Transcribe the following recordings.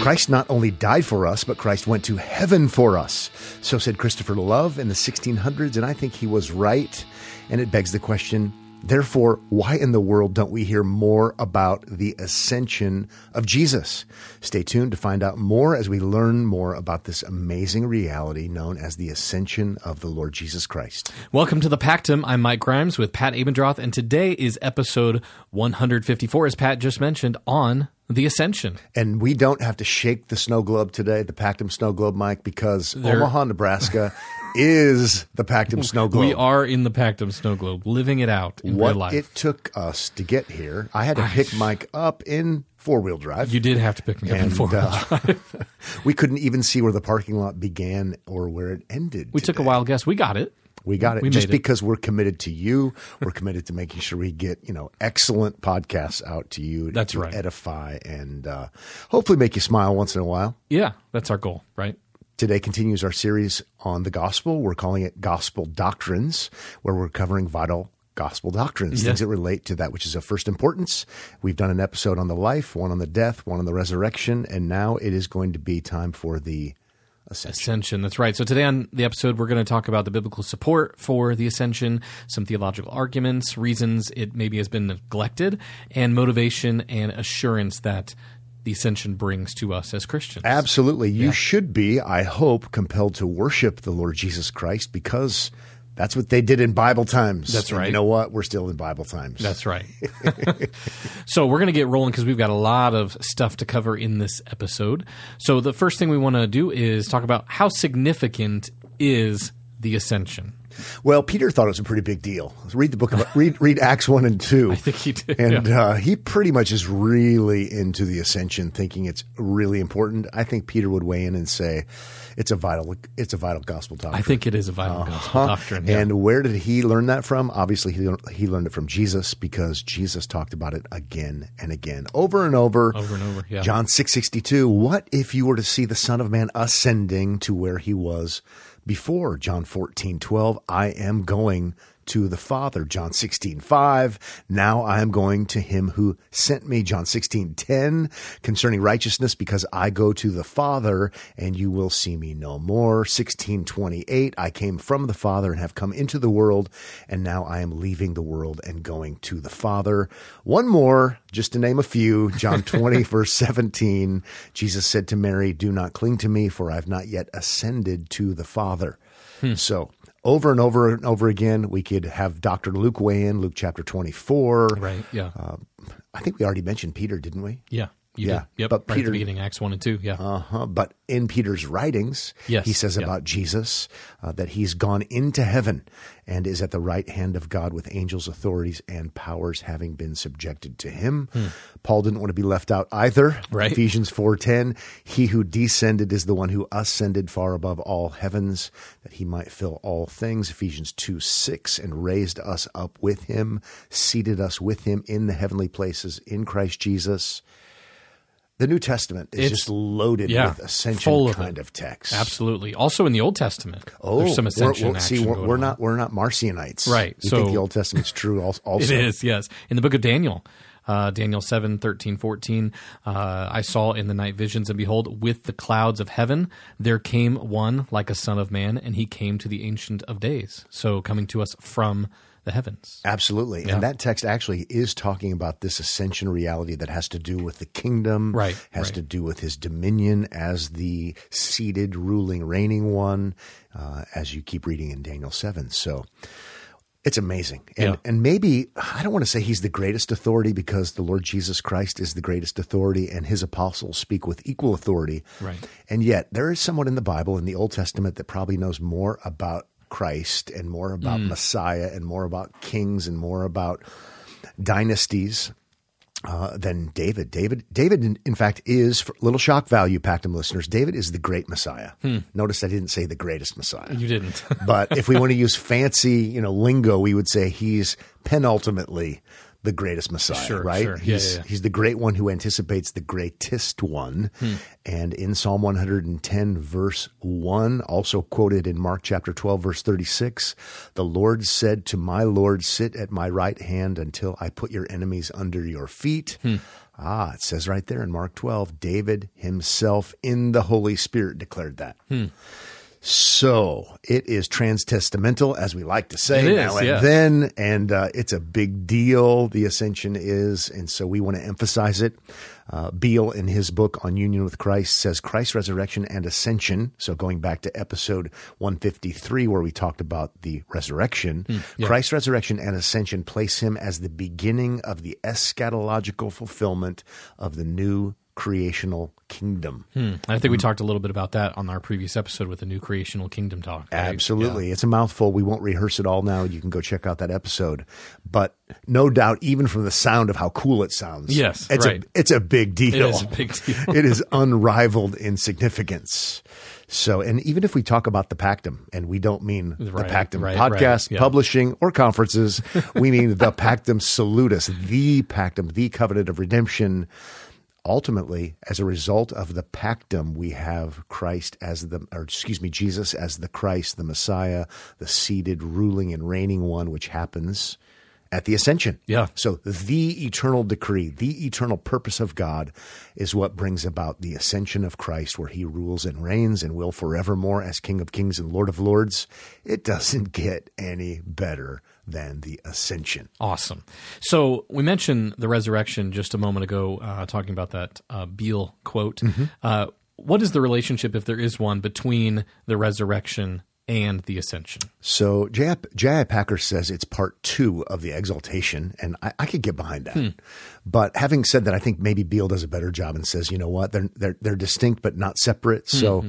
Christ not only died for us, but Christ went to heaven for us. So said Christopher Love in the 1600s, and I think he was right. And it begs the question therefore, why in the world don't we hear more about the ascension of Jesus? Stay tuned to find out more as we learn more about this amazing reality known as the ascension of the Lord Jesus Christ. Welcome to the Pactum. I'm Mike Grimes with Pat Abendroth, and today is episode 154, as Pat just mentioned, on the Ascension. And we don't have to shake the snow globe today, the Pactum snow globe, Mike, because There- Omaha, Nebraska is the Pactum snow globe. We are in the Pactum Snow Globe, living it out in what real life. it took us to get here. I had to pick Mike up in four wheel drive. you did have to pick me up in and four uh, drive. we couldn't even see where the parking lot began or where it ended. We took a wild guess. We got it. We got it we just made it. because we're committed to you. We're committed to making sure we get you know excellent podcasts out to you. That's to right. Edify and uh, hopefully make you smile once in a while. Yeah, that's our goal, right? Today continues our series on the gospel. We're calling it Gospel Doctrines, where we're covering vital gospel doctrines, Yeah. things that relate to that which is of first importance. We've done an episode on the life, one on the death, one on the resurrection, and now it is going to be time for the ascension. Ascension. That's right. So today on the episode, we're going to talk about the biblical support for the ascension, some theological arguments, reasons it maybe has been neglected, and motivation and assurance that the ascension brings to us as Christians. Absolutely. You should be, I hope, compelled to worship the Lord Jesus Christ because that's what they did in Bible times. That's And right. You know what? We're still in Bible times. That's right. so we're going to get rolling because we've got a lot of stuff to cover in this episode. So the first thing we want to do is talk about how significant is the ascension. Well, Peter thought it was a pretty big deal. Read the book of read read Acts one and two. I think he did. And yeah. uh, he pretty much is really into the ascension, thinking it's really important. I think Peter would weigh in and say it's a vital it's a vital gospel doctrine. I think it is a vital gospel doctrine. yeah. And where did he learn that from? Obviously, he he learned it from Jesus because Jesus talked about it again and again, over and over, Over and over, yeah. John six sixty two. What if you were to see the Son of Man ascending to where he was before? John fourteen twelve. I am going to the Father. John sixteen five. Now I am going to him who sent me. John sixteen ten. Concerning righteousness, because I go to the Father, and you will see me no more. Sixteen twenty eight. I came from the Father and have come into the world, and now I am leaving the world and going to the Father. One more, just to name a few. John twenty verse seventeen. Jesus said to Mary, "Do not cling to me, for I have not yet ascended to the Father." Hmm. So over and over and over again, we could have Dr. Luke weigh in, Luke chapter 24. right. Yeah. Uh, I think we already mentioned Peter, didn't we? yeah. You yeah, did. Yep. but right at Peter- the beginning, Acts 1 and 2. Yeah. Uh-huh. But in Peter's writings, Yes, he says yeah. about Jesus uh, that he's gone into heaven and is at the right hand of God with angels, authorities, and powers having been subjected to him. Paul didn't want to be left out either. Hmm. Right. Ephesians 4.10, he who descended is the one who ascended far above all heavens that he might fill all things. Ephesians 2, 6, and raised us up with him, seated us with him in the heavenly places in Christ Jesus. The New Testament is It's- just loaded yeah, with ascension of kind it. of text. Absolutely. Also in the Old Testament, Oh, there's some we're- ascension we're, see, we're, going we're on. not we're not Marcionites, Right, so- think the Old Testament's true? Also, It is, yes. In the book of Daniel, uh, Daniel 7, 13, 14, uh, I saw in the night visions, and behold, with the clouds of heaven, there came one like a son of man, and he came to the Ancient of Days. So coming to us from the heavens. Absolutely. Yeah. And that text actually is talking about this ascension reality that has to do with the kingdom, Right, has right. to do with his dominion as the seated, ruling, reigning one, uh, as you keep reading in Daniel 7. So it's amazing. And, Yeah. and maybe, I don't want to say he's the greatest authority because the Lord Jesus Christ is the greatest authority and his apostles speak with equal authority. Right. And yet, there is someone in the Bible, in the Old Testament, that probably knows more about Christ and more about Mm. Messiah and more about kings and more about dynasties uh, than David. David, David, in, in fact, is for little shock value, Pactum listeners. David is the great Messiah. Hmm. Notice I didn't say the greatest Messiah. You didn't. but if we want to use fancy, you know, lingo, we would say he's penultimately the greatest Messiah, Sure, right? sure. Yeah, He's yeah, yeah. he's the great one who anticipates the greatest one. Hmm. And in Psalm 110 verse 1, also quoted in Mark chapter 12 verse 36, the Lord said to my Lord, sit at my right hand until I put your enemies under your feet. Hmm. Ah, it says right there in Mark 12, David himself in the Holy Spirit declared that. Hmm. So it is transtestamental, as we like to say It is, now and yeah. then, and uh, it's a big deal. The ascension is, and so we want to emphasize it. Uh, Beale, in his book on union with Christ, says Christ's resurrection and ascension. So going back to episode 153, where we talked about the resurrection, Hmm, yeah. Christ's resurrection and ascension place him as the beginning of the eschatological fulfillment of the new creational kingdom. Hmm. I think we talked a little bit about that on our previous episode with the new creational kingdom talk. right? Absolutely. It's a mouthful. We won't rehearse it all now. You can go check out that episode. But no doubt, even from the sound of how cool it sounds, Yes, it's, right. a, it's a big deal. It is a big deal. it is unrivaled in significance. So, and even if we talk about the Pactum, and we don't mean the Pactum right, podcast, right, yeah. publishing, or conferences, we mean the Pactum Salutis, the Pactum, the covenant of redemption. Ultimately, as a result of the Pactum, we have Christ as the, or excuse me, Jesus as the Christ, the Messiah, the seated, ruling, and reigning one, which happens at the ascension. Yeah. So the eternal decree, the eternal purpose of God is what brings about the ascension of Christ, where he rules and reigns and will forevermore as King of Kings and Lord of Lords. It doesn't get any better than the ascension. Awesome. So we mentioned the resurrection just a moment ago, uh, talking about that uh, Beale quote. Mm-hmm. Uh, what is the relationship, if there is one, between the resurrection and the ascension? So J.I. Packer says it's part two of the exaltation, and I, I could get behind that. Hmm. But having said that, I think maybe Beale does a better job and says, you know what, they're they're they're distinct but not separate. So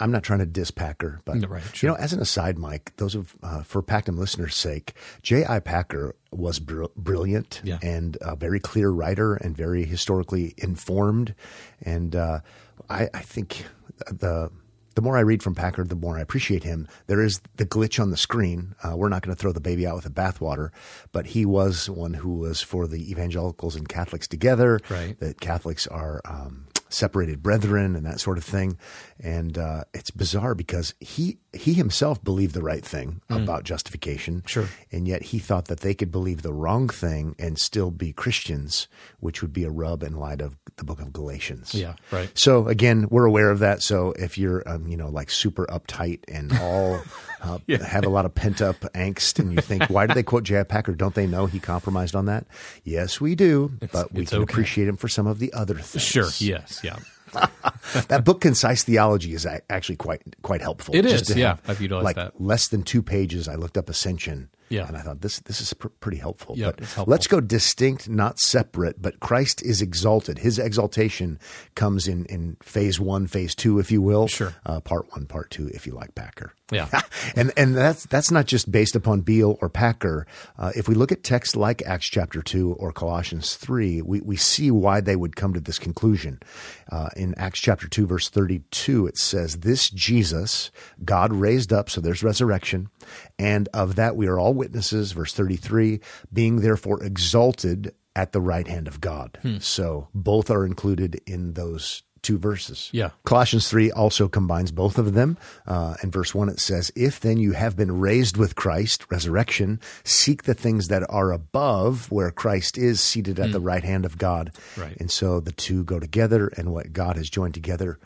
I'm not trying to diss Packer, but right, you know, as an aside, Mike, those of uh, for Pactum listeners' sake, J.I. Packer was br- brilliant Yeah. and a very clear writer and very historically informed, and uh, I, I think the the more I read from Packer, the more I appreciate him. There is the glitch on the screen. Uh, we're not going to throw the baby out with the bathwater, but he was one who was for the evangelicals and Catholics together. Right. That Catholics are um, separated brethren and that sort of thing. And uh, it's bizarre because he he himself believed the right thing about justification. Mm. Sure. And yet he thought that they could believe the wrong thing and still be Christians, which would be a rub in light of the book of Galatians. Yeah, right. So again, we're aware of that. So if you're, um, you know, like super uptight and all uh, have a lot of pent up angst, and you think, why do they quote J.I. Packer? Don't they know he compromised on that? Yes, we do, but we can okay. appreciate him for some of the other things. Sure. Yes. Yeah. that book, Concise Theology, is actually quite quite helpful. It is, yeah. I've utilized like that. less than two pages. I looked up Ascension. Yeah. and I thought this this is pr- pretty helpful. Yeah, but helpful. let's go distinct, not separate. But Christ is exalted. His exaltation comes in in phase one, phase two, if you will. Sure. Uh, part one, part two, if you like Packer. Yeah. and and that's that's not just based upon Beale or Packer. Uh, if we look at texts like Acts chapter two or Colossians three, we we see why they would come to this conclusion. Uh, in Acts chapter two, verse thirty two, it says, "This Jesus God raised up." So there's resurrection, and of that we are all witnesses. Verse thirty three, being therefore exalted at the right hand of God. Hmm. So both are included in those two verses. Yeah. Colossians 3 also combines both of them. Uh, in verse 1, it says, If then you have been raised with Christ, resurrection, seek the things that are above where Christ is seated at the right hand of God. Right. And so the two go together, and what God has joined together,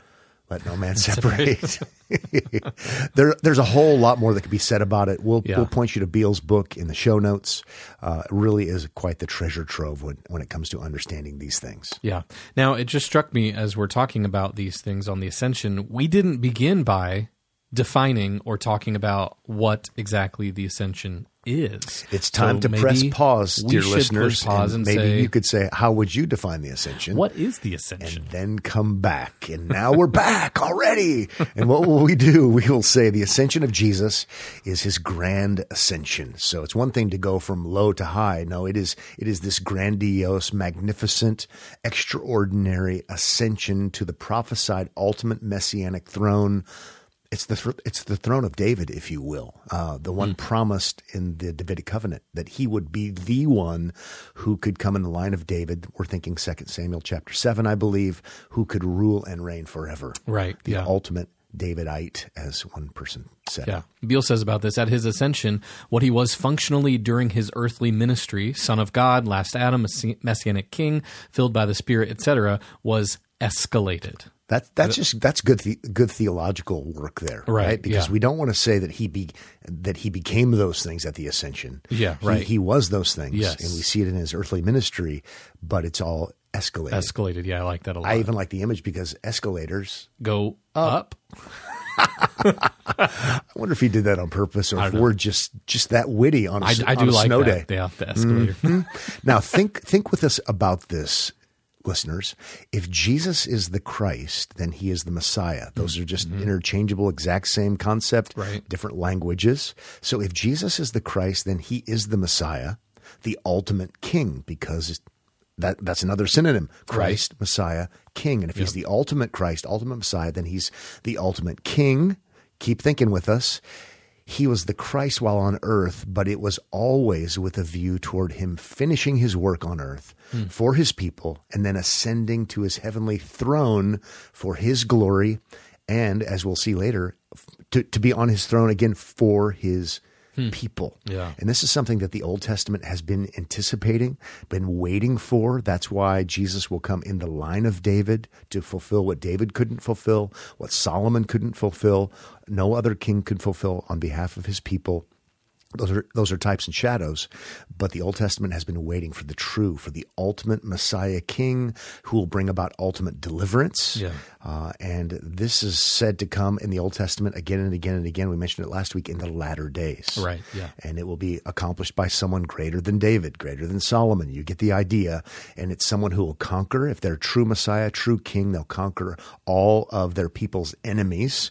let no man separate. there, there's a whole lot more that could be said about it. We'll, Yeah. we'll point you to Beale's book in the show notes. Uh, it really is quite the treasure trove when, when it comes to understanding these things. Yeah. Now, it just struck me as we're talking about these things on the ascension, we didn't begin by defining or talking about what exactly the ascension is. It's time So to press pause, dear listeners. Pause and, maybe say, you could say, "How would you define the ascension?" what is the ascension? and then come back. And now we're back already. And what will we do? We will say the ascension of Jesus is his grand ascension. So it's one thing to go from low to high. No, it is it is this grandiose, magnificent, extraordinary ascension to the prophesied ultimate messianic throne. It's the thr- it's the throne of David, if you will, uh, the one promised in the Davidic covenant that he would be the one who could come in the line of David. We're thinking Second Samuel chapter seven, I believe, who could rule and reign forever. Right, the yeah. ultimate Davidite, as one person said. Yeah. Beale says about this at his ascension, what he was functionally during his earthly ministry, Son of God, Last Adam, Messianic King, filled by the Spirit, etc., was escalated. That that's just that's good the, good theological work there, Right, right? Because yeah. we don't want to say that he be that he became those things at the ascension. Yeah, He- right. He, was those things, Yes. and we see it in his earthly ministry. But it's all escalated. Escalated. Yeah, I like that a lot. I even like the image because escalators. Go up. I wonder if he did that on purpose, or if we're just just that witty on a, I, I on do a like snow that. day. Yeah, the escalator. Mm-hmm. Now think think with us about this, listeners. If Jesus is the Christ, then he is the Messiah. Those are just interchangeable, exact same concept, Mm-hmm. Right. different languages. So if Jesus is the Christ, then he is the Messiah, the ultimate king, because that that's another synonym. Christ, Messiah, King. And if he's the ultimate Christ, ultimate Messiah, then he's the ultimate King. Keep thinking with us. He was the Christ while on earth, but it was always with a view toward him finishing his work on earth hmm. for his people and then ascending to his heavenly throne for his glory. And as we'll see later, to, to be on his throne again for his Hmm. people. Yeah. And this is something that the Old Testament has been anticipating, been waiting for. That's why Jesus will come in the line of David to fulfill what David couldn't fulfill, what Solomon couldn't fulfill, no other king could fulfill on behalf of his people. Those are those are types and shadows, but the Old Testament has been waiting for the true, for the ultimate Messiah King who will bring about ultimate deliverance. Yeah. Uh, and this is said to come in the Old Testament again and again and again. We mentioned it last week in the latter days. Right, yeah. And it will be accomplished by someone greater than David, greater than Solomon. You get the idea. And it's someone who will conquer. If they're true Messiah, true King, they'll conquer all of their people's enemies.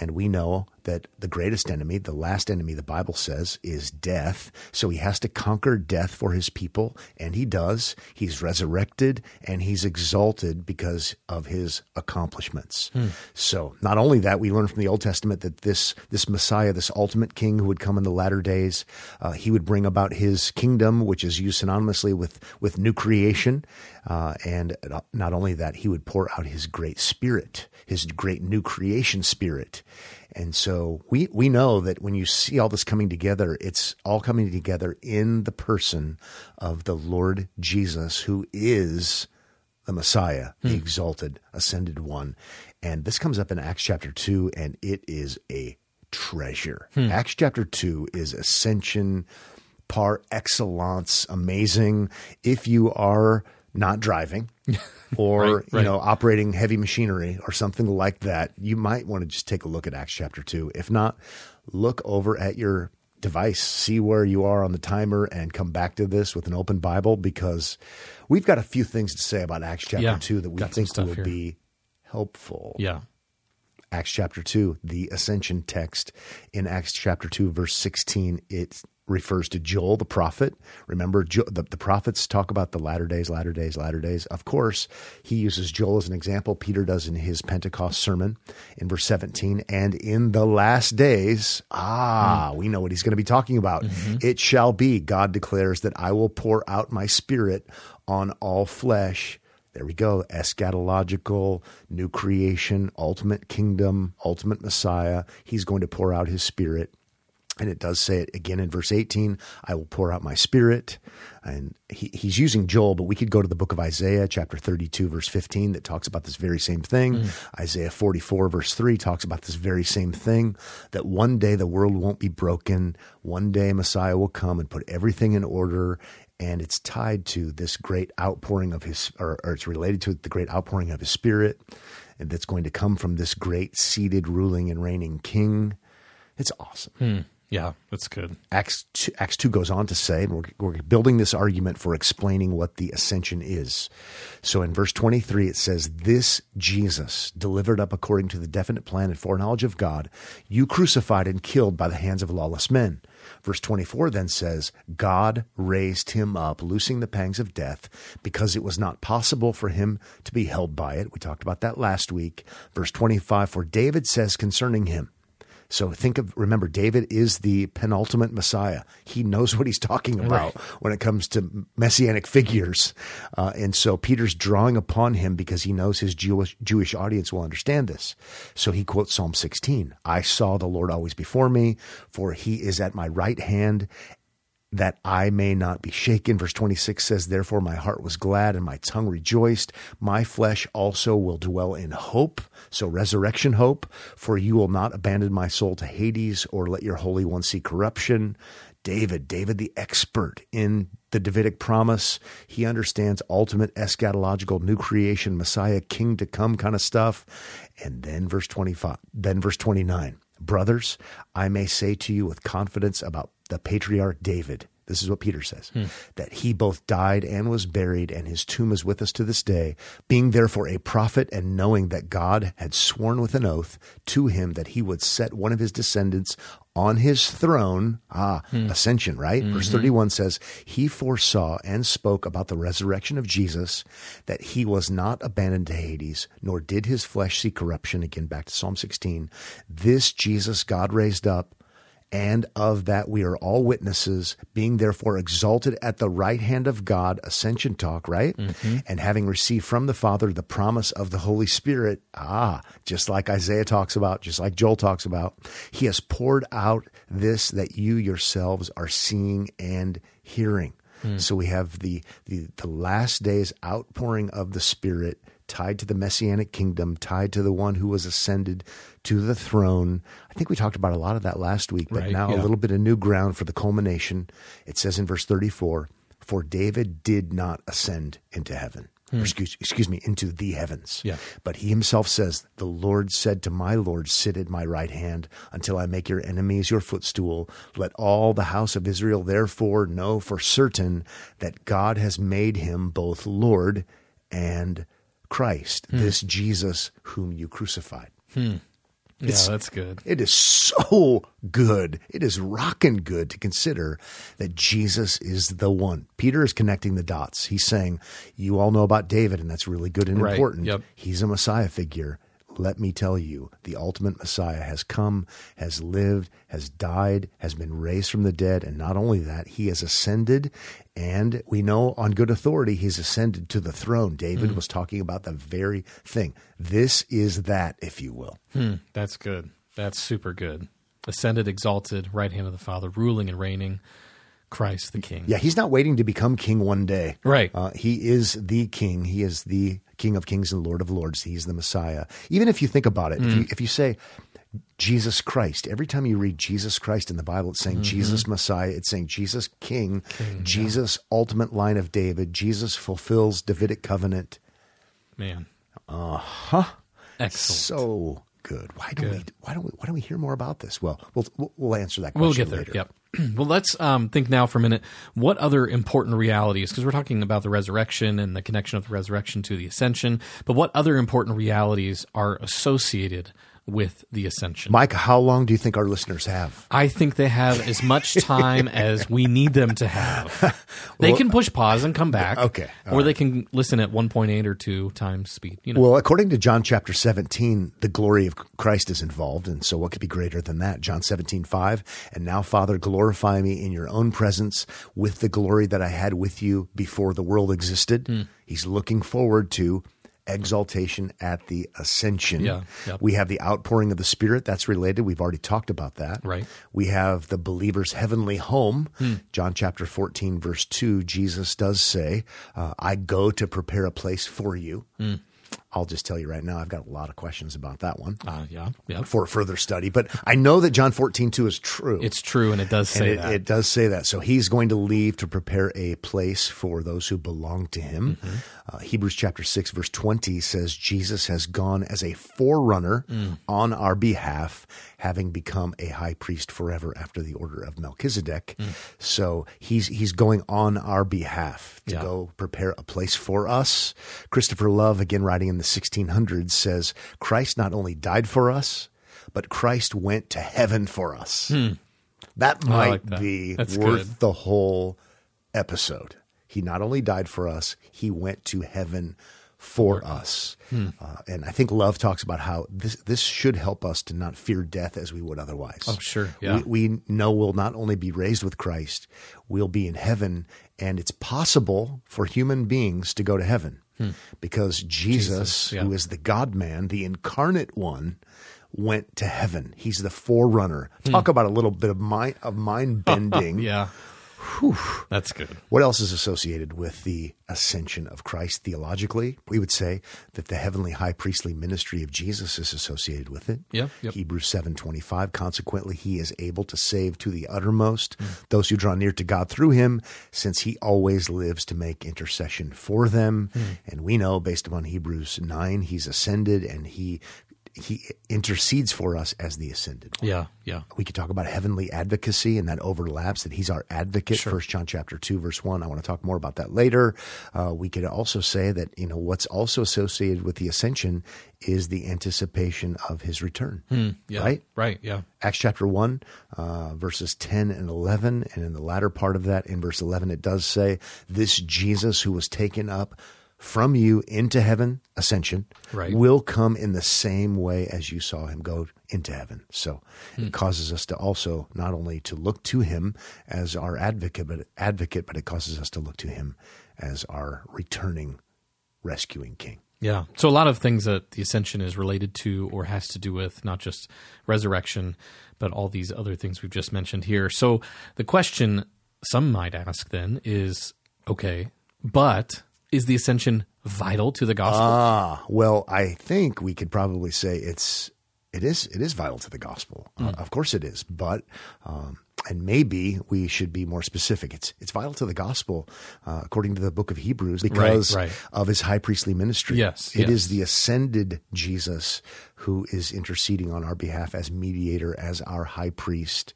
And we know that the greatest enemy, the last enemy, the Bible says, is death. So he has to conquer death for his people, and he does. He's resurrected and he's exalted because of his accomplishments. So not only that, we learn from the Old Testament that this this Messiah, this ultimate King who would come in the latter days, uh, he would bring about his kingdom, which is used synonymously with with new creation, uh, and not only that, he would pour out his great Spirit, his great new creation Spirit. And so we, we know that when you see all this coming together, it's all coming together in the person of the Lord Jesus, who is the Messiah, the hmm. exalted, ascended one. And this comes up in Acts chapter 2, and it is a treasure. Hmm. Acts chapter 2 is ascension par excellence, amazing. If you are not driving or Right, you know operating heavy machinery or something like that, you might want to just take a look at Acts chapter 2. If not, look over at your device, see where you are on the timer and come back to this with an open Bible because we've got a few things to say about Acts chapter Yeah, 2 that we think will here. be helpful. Yeah. Acts chapter 2, the ascension text. In Acts chapter 2, verse 16, it refers to Joel the prophet. Remember, jo- the, the prophets talk about the latter days, latter days, latter days. Of course, he uses Joel as an example. Peter does in his Pentecost sermon in verse 17. And in the last days, ah, we know what he's going to be talking about. It shall be, God declares, that I will pour out my spirit on all flesh. There we go. Eschatological, new creation, ultimate kingdom, ultimate Messiah. He's going to pour out his spirit. And it does say it again in verse 18 I will pour out my spirit. And he, he's using Joel, but we could go to the book of Isaiah, chapter 32, verse 15, that talks about this very same thing. Mm. Isaiah 44, verse 3 talks about this very same thing that one day the world won't be broken. One day Messiah will come and put everything in order and it's tied to this great outpouring of his or, or it's related to the great outpouring of his spirit and that's going to come from this great seated ruling and reigning king it's awesome hmm. Yeah, that's good. acts 2, acts 2 goes on to say and we're, we're building this argument for explaining what the ascension is so in verse 23 it says this jesus delivered up according to the definite plan and foreknowledge of god you crucified and killed by the hands of lawless men Verse 24 then says, God raised him up, loosing the pangs of death, because it was not possible for him to be held by it. We talked about that last week. Verse 25, for David says concerning him, So think of, remember, David is the penultimate Messiah. He knows what he's talking about right. when it comes to messianic figures. Uh, and so Peter's drawing upon him because he knows his Jewish, Jewish audience will understand this. So he quotes Psalm 16 I saw the Lord always before me, for he is at my right hand that I may not be shaken. Verse 26 says, Therefore my heart was glad and my tongue rejoiced. My flesh also will dwell in hope. So resurrection hope, for you will not abandon my soul to Hades or let your Holy One see corruption. David, David the expert in the Davidic promise. He understands ultimate eschatological new creation, Messiah, king to come kind of stuff. And then verse 25, then verse 29. Brothers, I may say to you with confidence about the patriarch David. This is what Peter says hmm. that he both died and was buried, and his tomb is with us to this day. Being therefore a prophet, and knowing that God had sworn with an oath to him that he would set one of his descendants on his throne. Ah, hmm. ascension, right? Mm-hmm. Verse 31 says, He foresaw and spoke about the resurrection of Jesus, that he was not abandoned to Hades, nor did his flesh see corruption. Again, back to Psalm 16. This Jesus God raised up and of that we are all witnesses, being therefore exalted at the right hand of God, ascension talk, right? Mm-hmm. And having received from the Father the promise of the Holy Spirit, ah, just like Isaiah talks about, just like Joel talks about, he has poured out this that you yourselves are seeing and hearing. Mm. So we have the, the the last days outpouring of the Spirit tied to the messianic kingdom, tied to the one who was ascended to the throne. I think we talked about a lot of that last week, but right, now yeah. a little bit of new ground for the culmination. It says in verse 34 For David did not ascend into heaven. Hmm. Excuse, excuse me, into the heavens. Yeah. But he himself says, The Lord said to my Lord, Sit at my right hand until I make your enemies your footstool. Let all the house of Israel therefore know for certain that God has made him both Lord and Christ, hmm. this Jesus whom you crucified. Hmm. Yeah, it's, that's good. It is so good. It is rocking good to consider that Jesus is the one. Peter is connecting the dots. He's saying, You all know about David, and that's really good and right. important. Yep. He's a Messiah figure let me tell you, the ultimate Messiah has come, has lived, has died, has been raised from the dead, and not only that, he has ascended, and we know on good authority he's ascended to the throne. David mm. was talking about the very thing. This is that, if you will. Hmm, that's good. That's super good. Ascended, exalted, right hand of the Father, ruling and reigning. Christ the King. Yeah, he's not waiting to become king one day. Right. Uh, he is the king. He is the King of Kings and Lord of Lords. He's the Messiah. Even if you think about it, mm. if, you, if you say Jesus Christ, every time you read Jesus Christ in the Bible, it's saying mm-hmm. Jesus Messiah, it's saying Jesus King, King Jesus yeah. ultimate line of David, Jesus fulfills Davidic covenant. Man. Uh huh. Excellent. So good. Why don't good. we? Why don't we? Why don't we hear more about this? Well, we'll we'll answer that. question We'll get there. Later. Yep. well, let's um, think now for a minute. What other important realities? Because we're talking about the resurrection and the connection of the resurrection to the ascension. But what other important realities are associated with the ascension. Mike, how long do you think our listeners have? I think they have as much time as we need them to have. They well, can push pause and come back. Okay. Or right. they can listen at 1.8 or 2 times speed. You know. Well, according to John chapter 17, the glory of Christ is involved. And so what could be greater than that? John 17, 5. And now, Father, glorify me in your own presence with the glory that I had with you before the world existed. Hmm. He's looking forward to exaltation at the ascension. Yeah, yep. We have the outpouring of the Spirit. That's related. We've already talked about that. Right. We have the believer's heavenly home. Hmm. John chapter 14, verse 2, Jesus does say, uh, I go to prepare a place for you. Hmm. I'll just tell you right now, I've got a lot of questions about that one. Uh, yeah, yeah. For further study, but I know that John fourteen two is true. It's true, and it does say it, that. It does say that. So he's going to leave to prepare a place for those who belong to him. Mm-hmm. Uh, Hebrews chapter six verse twenty says Jesus has gone as a forerunner mm. on our behalf, having become a high priest forever after the order of Melchizedek. Mm. So he's he's going on our behalf to yeah. go prepare a place for us. Christopher Love, again writing in the 1600s, says Christ not only died for us, but Christ went to heaven for us. Hmm. That might like that. be That's worth good. the whole episode. He not only died for us, he went to heaven for us. Uh, and I think love talks about how this this should help us to not fear death as we would otherwise. Oh, sure. Yeah. We, we know we'll not only be raised with Christ, we'll be in heaven, and it's possible for human beings to go to heaven because Jesus, Jesus, yeah. who is the God man, the incarnate one, went to heaven. He's the forerunner. Talk hmm. about a little bit of mind of mind bending. Yeah. That's good. What else is associated with the ascension of Christ theologically? We would say that the heavenly high priestly ministry of Jesus is associated with it. Yeah, yep. Hebrews 7:25 consequently he is able to save to the uttermost Hmm. those who draw near to God through him since he always lives to make intercession for them. Hmm. And we know based upon Hebrews 9 he's ascended and he he intercedes for us as the ascended one. Yeah. Yeah. We could talk about heavenly advocacy, and that overlaps. That He's our advocate. First John chapter two, verse one. I want to talk more about that later. Uh, we could also say that you know what's also associated with the ascension is the anticipation of His return. Hmm. Yeah. Right. Right. Yeah. Acts chapter 1, uh, verses 10 and 11. And in the latter part of that, in verse 11, it does say, This Jesus who was taken up from you into heaven, ascension, Right. will come in the same way as you saw him go into heaven. So Hmm. it causes us to also not only to look to him as our advocate, but advocate, but it causes us to look to him as our returning, rescuing king. Yeah. So a lot of things that the ascension is related to or has to do with, not just resurrection, but all these other things we've just mentioned here. So the question some might ask then is okay, but is the ascension vital to the gospel? Ah, well, I think we could probably say it's it is it is vital to the gospel. Uh, of course, it is, but um, and maybe we should be more specific. It's it's vital to the gospel uh, according to the book of Hebrews because right. of his high priestly ministry. Yes, it yes. is the ascended Jesus who is interceding on our behalf as mediator, as our high priest.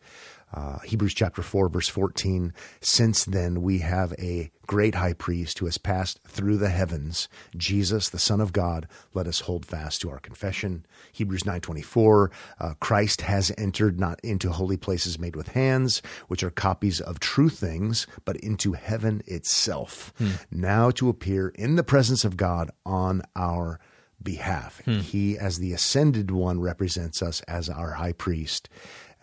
Uh, Hebrews chapter 4, verse 14. Since then, we have a great high priest who has passed through the heavens, Jesus, the Son of God. Let us hold fast to our confession. Hebrews 9.24. Uh, Christ has entered not into holy places made with hands, which are copies of true things, but into heaven itself, now to appear in the presence of God on our behalf. Hmm. He, as the ascended one, represents us as our high priest.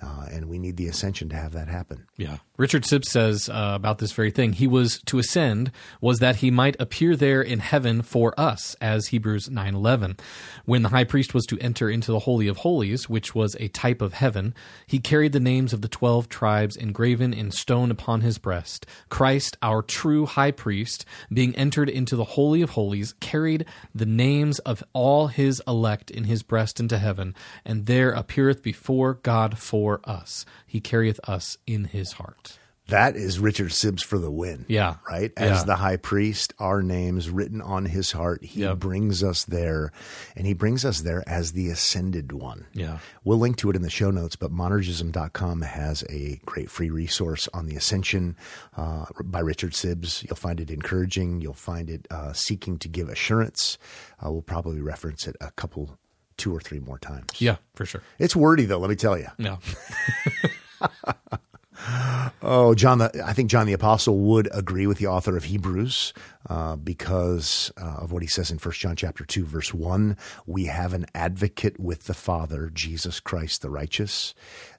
Uh, and we need the ascension to have that happen. Yeah. Richard Sibbes says uh, about this very thing. He was to ascend was that he might appear there in heaven for us, as Hebrews 9:11. When the high priest was to enter into the holy of holies, which was a type of heaven, he carried the names of the 12 tribes engraven in stone upon his breast. Christ, our true high priest, being entered into the holy of holies, carried the names of all his elect in his breast into heaven, and there appeareth before God for us. He carrieth us in his heart. That is Richard Sibbes for the win. Yeah. Right? As Yeah. the high priest, our names written on his heart. He Yep. brings us there, and he brings us there as the ascended one. Yeah. We'll link to it in the show notes, but monergism.com has a great free resource on the ascension uh, by Richard Sibbes. You'll find it encouraging. You'll find it uh, seeking to give assurance. Uh, we'll probably reference it a couple, two or three more times. Yeah, for sure. It's wordy, though, let me tell you. Yeah. Oh, John, the, I think John the Apostle would agree with the author of Hebrews uh, because uh, of what he says in 1 John chapter 2, verse 1. We have an advocate with the Father, Jesus Christ the righteous.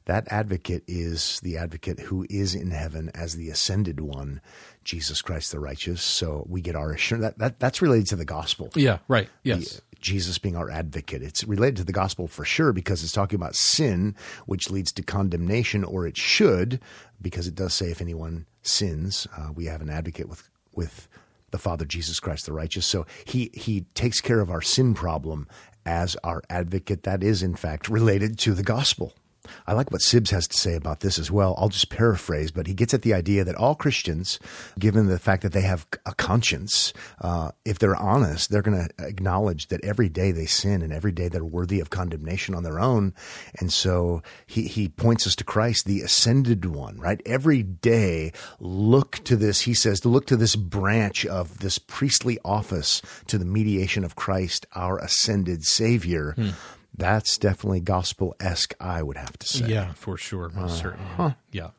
That advocate is the advocate who is in heaven as the ascended one, Jesus Christ the righteous. So we get our assurance. That, that, that's related to the gospel. Yeah, right. Yes. Jesus being our advocate. It's related to the gospel for sure because it's talking about sin, which leads to condemnation, or it should, because it does say if anyone sins, uh, we have an advocate with with the Father, Jesus Christ the righteous. So he he takes care of our sin problem as our advocate. That is, in fact, related to the gospel. I like what Sibbes has to say about this as well. I'll just paraphrase, but he gets at the idea that all Christians, given the fact that they have a conscience, uh, if they're honest, they're going to acknowledge that every day they sin and every day they're worthy of condemnation on their own. And so he, he points us to Christ, the ascended one, right? Every day, look to this, he says, to look to this branch of this priestly office to the mediation of Christ, our ascended Savior. That's definitely gospel esque, I would have to say. Yeah, for sure. Most certainly. Yeah.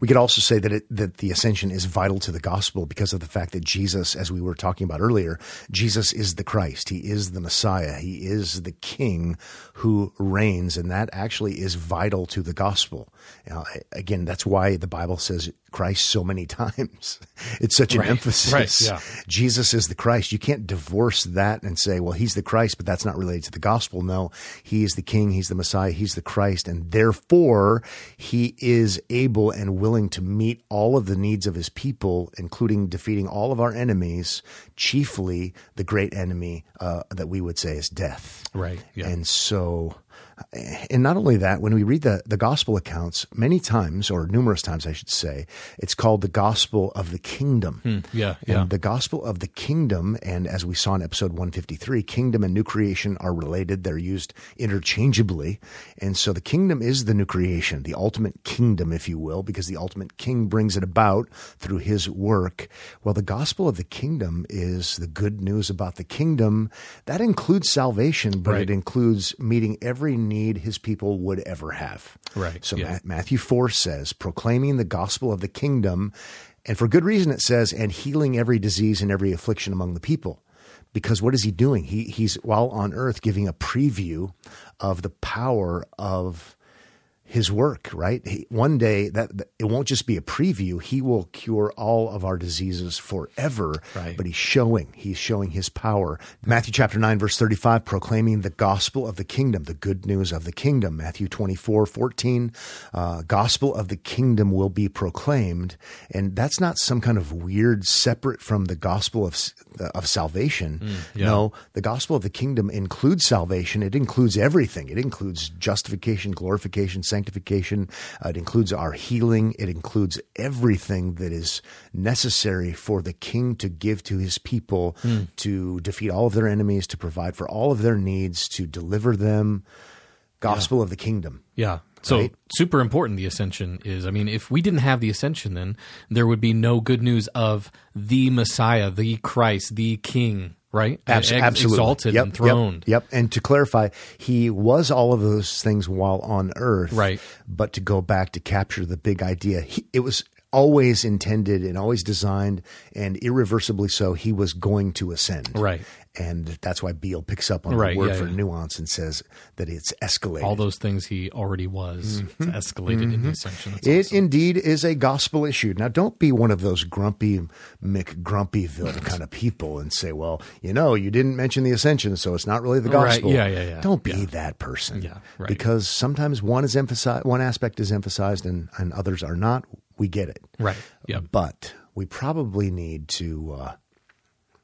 We could also say that it, that the ascension is vital to the gospel because of the fact that Jesus, as we were talking about earlier, Jesus is the Christ. He is the Messiah. He is the King who reigns, and that actually is vital to the gospel. Uh, again, that's why the Bible says Christ so many times. It's such an Right, emphasis. right, yeah. Jesus is the Christ. You can't divorce that and say, well, he's the Christ, but that's not related to the gospel. No, he is the King, he's the Messiah, he's the Christ, and therefore he is able and willing to meet all of the needs of his people, including defeating all of our enemies, chiefly the great enemy uh, that we would say is death. Right. Yeah. And so, Eh, and not only that, when we read the, the gospel accounts, many times, or numerous times, I should say, it's called the gospel of the kingdom. yeah. Yeah. And the gospel of the kingdom, and as we saw in episode 153, kingdom and new creation are related. They're used interchangeably. And so the kingdom is the new creation, the ultimate kingdom, if you will, because the ultimate king brings it about through his work. Well, the gospel of the kingdom is the good news about the kingdom. That includes salvation, but Right. it includes meeting every need his people would ever have. Right, So yeah. Ma- Matthew 4 says, proclaiming the gospel of the kingdom, and for good reason it says, and healing every disease and every affliction among the people. Because what is he doing? He, he's, while on earth, giving a preview of the power of his work, right? He, one day that, it won't just be a preview. He will cure all of our diseases forever. Right. But he's showing, he's showing his power. Matthew chapter 9, verse 35, proclaiming the gospel of the kingdom, the good news of the kingdom. Matthew 24, 14, uh, gospel of the kingdom will be proclaimed. And that's not some kind of weird separate from the gospel of, of salvation. yeah. No, the gospel of the kingdom includes salvation. It includes everything. It includes justification, glorification, sanctification. Uh, it includes our healing. It includes everything that is necessary for the king to give to his people to defeat all of their enemies, to provide for all of their needs, to deliver them. Gospel of the kingdom. Yeah. So Right? super important the ascension is. I mean, if we didn't have the ascension, then there would be no good news of the Messiah, the Christ, the King, right? Abs- absolutely. exalted Yep, and throned. Yep, yep. And to clarify, he was all of those things while on earth. Right. But to go back to capture the big idea, he, it was always intended and always designed and irreversibly so he was going to ascend. Right. And that's why Beale picks up on Right, the word yeah, for yeah. nuance and says that it's escalated. All those things he already was It's escalated in the ascension. That's Mm-hmm. It awesome. indeed is a gospel issue. Now, don't be one of those grumpy McGrumpyville kind of people and say, well, you know, you didn't mention the ascension, so it's not really the Right. gospel. Yeah, yeah, yeah. Don't be Yeah. that person. Yeah, right. Because sometimes one is emphasized, one aspect is emphasized and, and others are not. We get it. Right. Yeah. But we probably need to uh,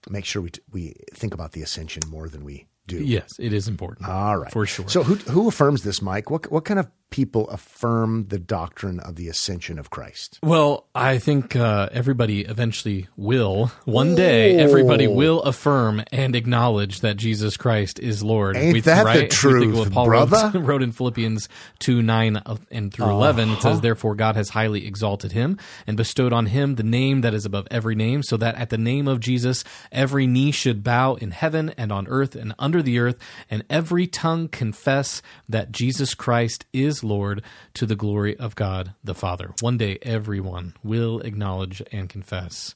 make sure we, t- we think about the ascension more than we do. Yes, it is important. All right. For sure. So who, who affirms this, Mike? What, what kind of people affirm the doctrine of the ascension of Christ? Well, I think uh, everybody eventually will. One day, everybody will affirm and acknowledge that Jesus Christ is Lord. Ain't that the right? We think truth, Paul brother? Wrote, wrote in Philippians 2 9 and through 11. It Uh-huh. says, Therefore, God has highly exalted him and bestowed on him the name that is above every name, so that at the name of Jesus, every knee should bow in heaven and on earth and under the earth, and every tongue confess that Jesus Christ is Lord to the glory of God the Father. One day, everyone will acknowledge and confess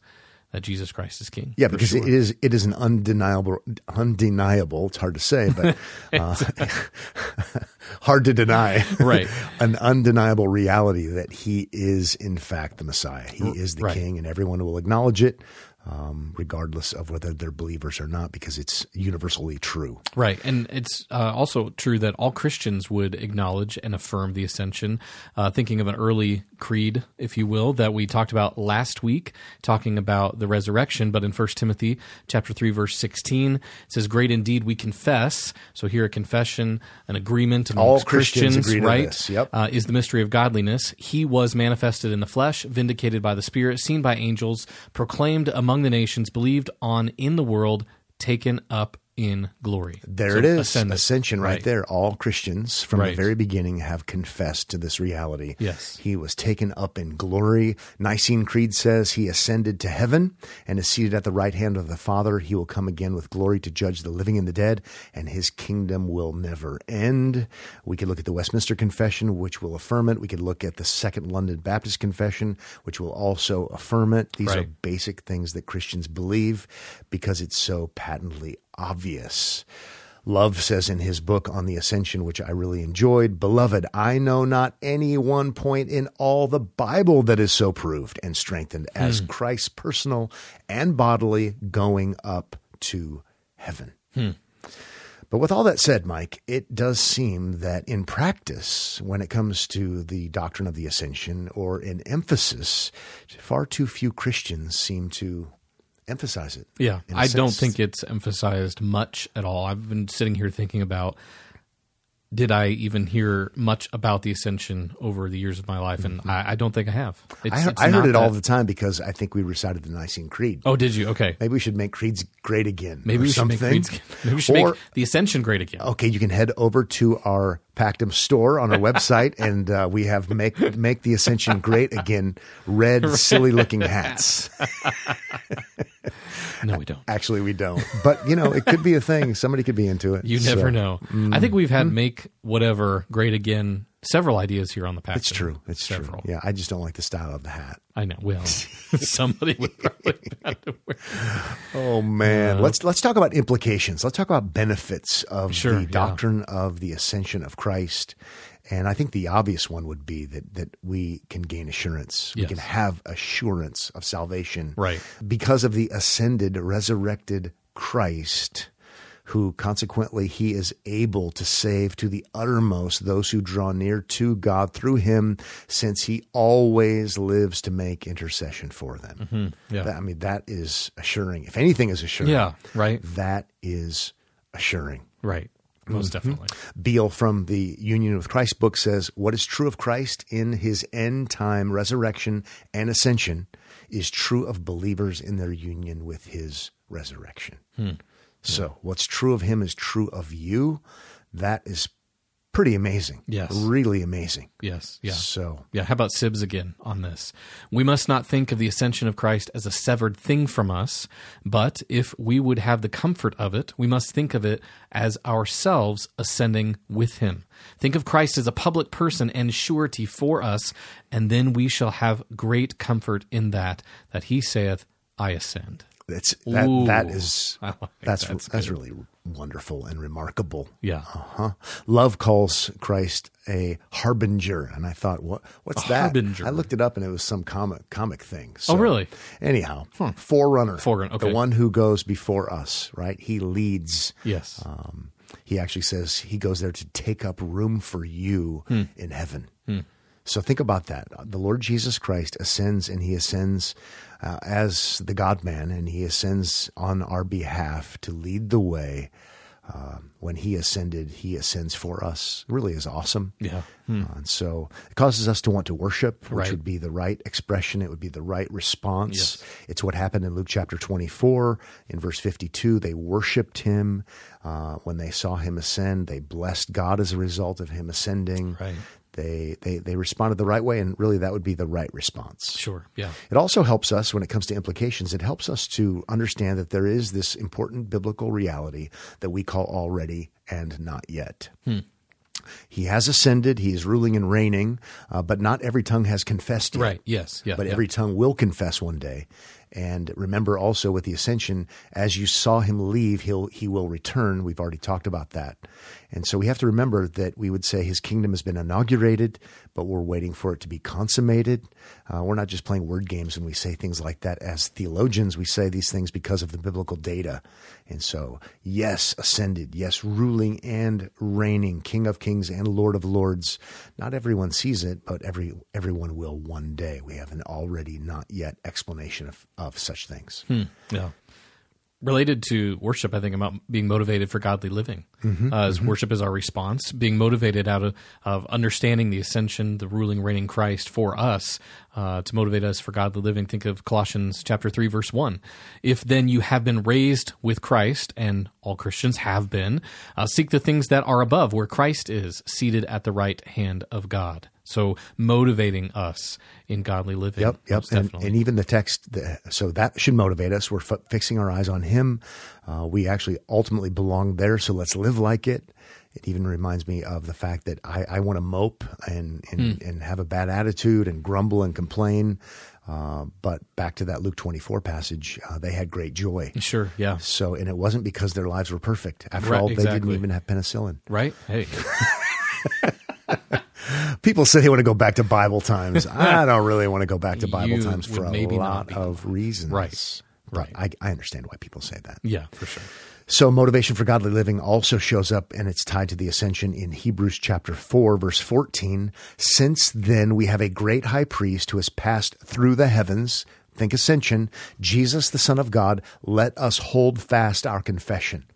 that Jesus Christ is King. Yeah, because sure. it is it is an undeniable undeniable. It's hard to say, but uh, hard to deny. Right. an undeniable reality that he is in fact the Messiah. He is the right. King, and everyone will acknowledge it, um, regardless of whether they're believers or not, because it's universally true. Right. And it's uh, also true that all Christians would acknowledge and affirm the ascension. Uh, thinking of an early creed, if you will, that we talked about last week, talking about the resurrection. But in 1 Timothy chapter 3, verse 16, it says, Great indeed we confess. So here a confession, an agreement All Christians Christians, right? Yep. uh, is the mystery of godliness. He was manifested in the flesh, vindicated by the Spirit, seen by angels, proclaimed among the nations, believed on in the world, taken up in glory. There So it is. ascended. Ascension right, Right. there. All Christians from Right. the very beginning have confessed to this reality. Yes. He was taken up in glory. Nicene Creed says he ascended to heaven and is seated at the right hand of the Father. He will come again with glory to judge the living and the dead, and his kingdom will never end. We could look at the Westminster Confession, which will affirm it. We could look at the Second London Baptist Confession, which will also affirm it. These are basic things that Christians believe because it's so patently obvious. Love says in his book on the ascension, which I really enjoyed, Beloved, I know not any one point in all the Bible that is so proved and strengthened as hmm. Christ's personal and bodily going up to heaven. Hmm. But with all that said, Mike, it does seem that in practice, when it comes to the doctrine of the ascension or in emphasis, far too few Christians seem to emphasize it. Yeah, I don't think it's emphasized much at all. I've been sitting here thinking about did I even hear much about the ascension over the years of my life, and I, I don't think I have. It's, Mm-hmm. I, heard- I heard it all the time because I think we recited the Nicene Creed. Oh, did you? Okay, Maybe we should make creeds great again. maybe or we should something. make Creeds- maybe we should or, make the ascension great again. okay, you can head over to our Pactum store on our website, and uh, we have make make the Ascension great again. Red, silly looking hats. No, we don't. Actually, we don't, but you know, it could be a thing. Somebody could be into it. You So, never know. I think we've had make whatever great again. Several ideas here on the pack. It's true. It's several. true. Yeah, I just don't like the style of the hat. I know. Well, somebody would probably have to wear. Oh man, uh, let's let's talk about implications. Let's talk about benefits of Sure, the yeah. doctrine of the ascension of Christ. And I think the obvious one would be that that we can gain assurance. We can have assurance of salvation. Right. Because of the ascended, resurrected Christ, who consequently he is able to save to the uttermost those who draw near to God through him, since he always lives to make intercession for them. Yeah. That- I mean, that is assuring. If anything is assuring, Yeah. Right. that is assuring. Right. Most Mm-hmm. definitely. Beale from the Union with Christ book says, What is true of Christ in his end time resurrection and ascension is true of believers in their union with his resurrection. Hmm. So, what's true of him is true of you. That is pretty amazing. Yes. Really amazing. Yes. Yeah. So, Yeah, how about Sibbes again on this? We must not think of the ascension of Christ as a severed thing from us, but if we would have the comfort of it, we must think of it as ourselves ascending with him. Think of Christ as a public person and surety for us, and then we shall have great comfort in that, that he saith, I ascend. That's that, Ooh, that is like that's that's that's, really wonderful and remarkable. Yeah. Uh-huh. Love calls Christ a harbinger, and I thought, what what's A that? harbinger. I looked it up, and it was some comic comic thing. So, Oh, really? Anyhow, forerunner, Forerunner, okay. the one who goes before us, right? He leads. Yes. Um, he actually says he goes there to take up room for you Hmm. in heaven. So think about that. The Lord Jesus Christ ascends, and he ascends uh, as the God man, and he ascends on our behalf to lead the way. Um, when he ascended, he ascends for us. It really is awesome. Yeah. Uh, and so it causes us to want to worship, which Hmm. Right. would be the right expression. It would be the right response. Yes. It's what happened in Luke chapter 24. In verse 52, they worshiped him. Uh, when they saw him ascend, they blessed God as a result of him ascending. Right. They, they, they responded the right way, and really that would be the right response. Sure. Yeah. It also helps us when it comes to implications. It helps us to understand that there is this important biblical reality that we call already and not yet. He has ascended, he is ruling and reigning, uh, but not every tongue has confessed yet. Right. Yes. Yeah. But yeah. every tongue will confess one day. And remember also with the ascension, as you saw him leave, he'll he will return. We've already talked about that. And so we have to remember that we would say his kingdom has been inaugurated, but we're waiting for it to be consummated. Uh, we're not just playing word games when we say things like that. As theologians, we say these things because of the biblical data. And so, yes, ascended, yes, ruling and reigning, King of kings and Lord of lords. Not everyone sees it, but every everyone will one day. We have an already not yet explanation of, of such things. Yeah. Related to worship, I think about being motivated for godly living. Mm-hmm, uh, as worship is our response, being motivated out of, of understanding the ascension, the ruling, reigning Christ for us uh, to motivate us for godly living. Think of Colossians chapter three, verse one. If then you have been raised with Christ, and all Christians have been, uh, seek the things that are above, where Christ is seated at the right hand of God. So motivating us in godly living. Yep, yep. And, and even the text, so that should motivate us. We're f- fixing our eyes on Him. Uh, we actually ultimately belong there, so let's live like it. It even reminds me of the fact that I, I want to mope and and, Hmm. and have a bad attitude and grumble and complain. Uh, but back to that Luke 24 passage, uh, they had great joy. sure, yeah, So, and it wasn't because their lives were perfect. After Right, all, they didn't even have penicillin. right. Hey, People say they want to go back to Bible times. I don't really want to go back to Bible You times for a lot of reasons. Right. But I, I understand why people say that. yeah, for sure. So motivation for godly living also shows up and it's tied to the ascension in Hebrews chapter 4 verse 14. Since then we have a great high priest who has passed through the heavens, think ascension, Jesus the son of God, let us hold fast our confession.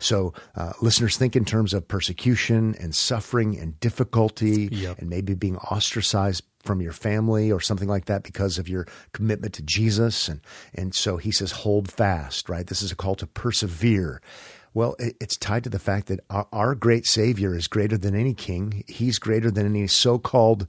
So, uh, listeners, think in terms of persecution and suffering and difficulty Yep. and maybe being ostracized from your family or something like that because of your commitment to Jesus. And, and so he says, hold fast, right? This is a call to persevere. Well, it's tied to the fact that our, great Savior is greater than any king. He's greater than any so called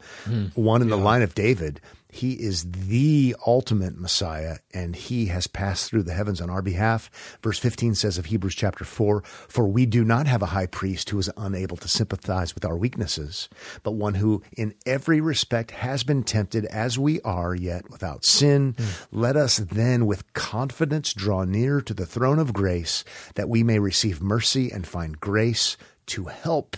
one in the line of David. He is the ultimate Messiah, and he has passed through the heavens on our behalf. Verse 15 says of Hebrews chapter 4 For we do not have a high priest who is unable to sympathize with our weaknesses, but one who in every respect has been tempted as we are, yet without sin. Hmm. Let us then with confidence draw near to the throne of grace, that we may receive mercy and find grace to help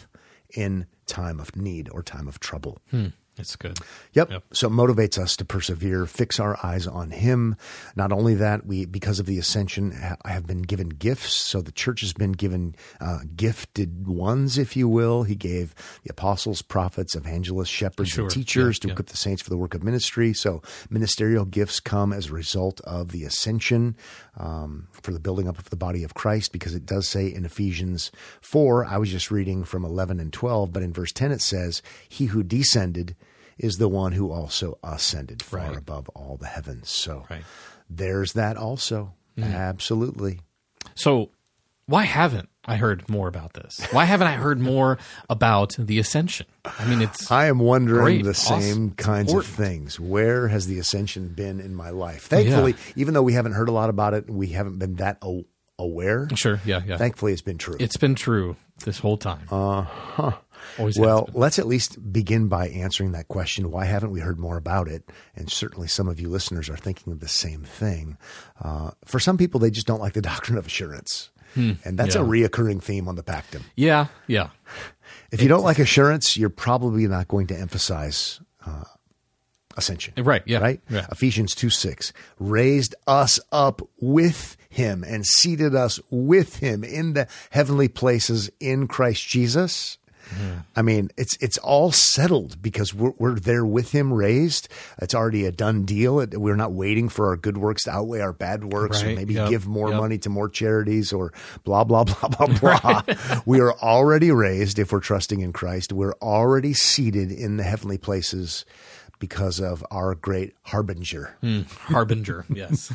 in time of need or time of trouble. Hmm. It's good. Yep. Yep. So it motivates us to persevere, fix our eyes on Him. Not only that, we, because of the ascension, ha- have been given gifts. So the church has been given uh, gifted ones, if you will. He gave the apostles, prophets, evangelists, shepherds, Sure. and teachers Yeah, to yeah. equip the saints for the work of ministry. So ministerial gifts come as a result of the ascension um, for the building up of the body of Christ, because it does say in Ephesians 4, I was just reading from 11 and 12, but in verse 10 it says, He who descended is the one who also ascended far Right. above all the heavens. So Right. there's that also. Absolutely. So, why haven't I heard more about this? Why haven't I heard more about the ascension? I mean, it's I am wondering Great. the same It's kinds of things. Where has the ascension been in my life? Thankfully, even though we haven't heard a lot about it, we haven't been that aware. sure, yeah, yeah. Thankfully, it's been true. it's been true this whole time. Uh huh. Always Well, let's at least begin by answering that question. Why haven't we heard more about it? And certainly some of you listeners are thinking of the same thing. Uh, for some people, they just don't like the doctrine of assurance. and that's a Hmm. reoccurring theme on the Pactum. Yeah, yeah. If you don't like assurance, you're probably not going to emphasize uh, ascension. Right, yeah, Right? yeah. Ephesians 2 6 raised us up with him and seated us with him in the heavenly places in Christ Jesus. Mm-hmm. I mean, it's it's all settled because we're, we're there with him raised. It's already a done deal. It- We're not waiting for our good works to outweigh our bad works or maybe yep, give more yep. money to more charities or blah, blah, blah, blah, blah. we are already raised if we're trusting in Christ. We're already seated in the heavenly places because of our great harbinger. Harbinger, yes.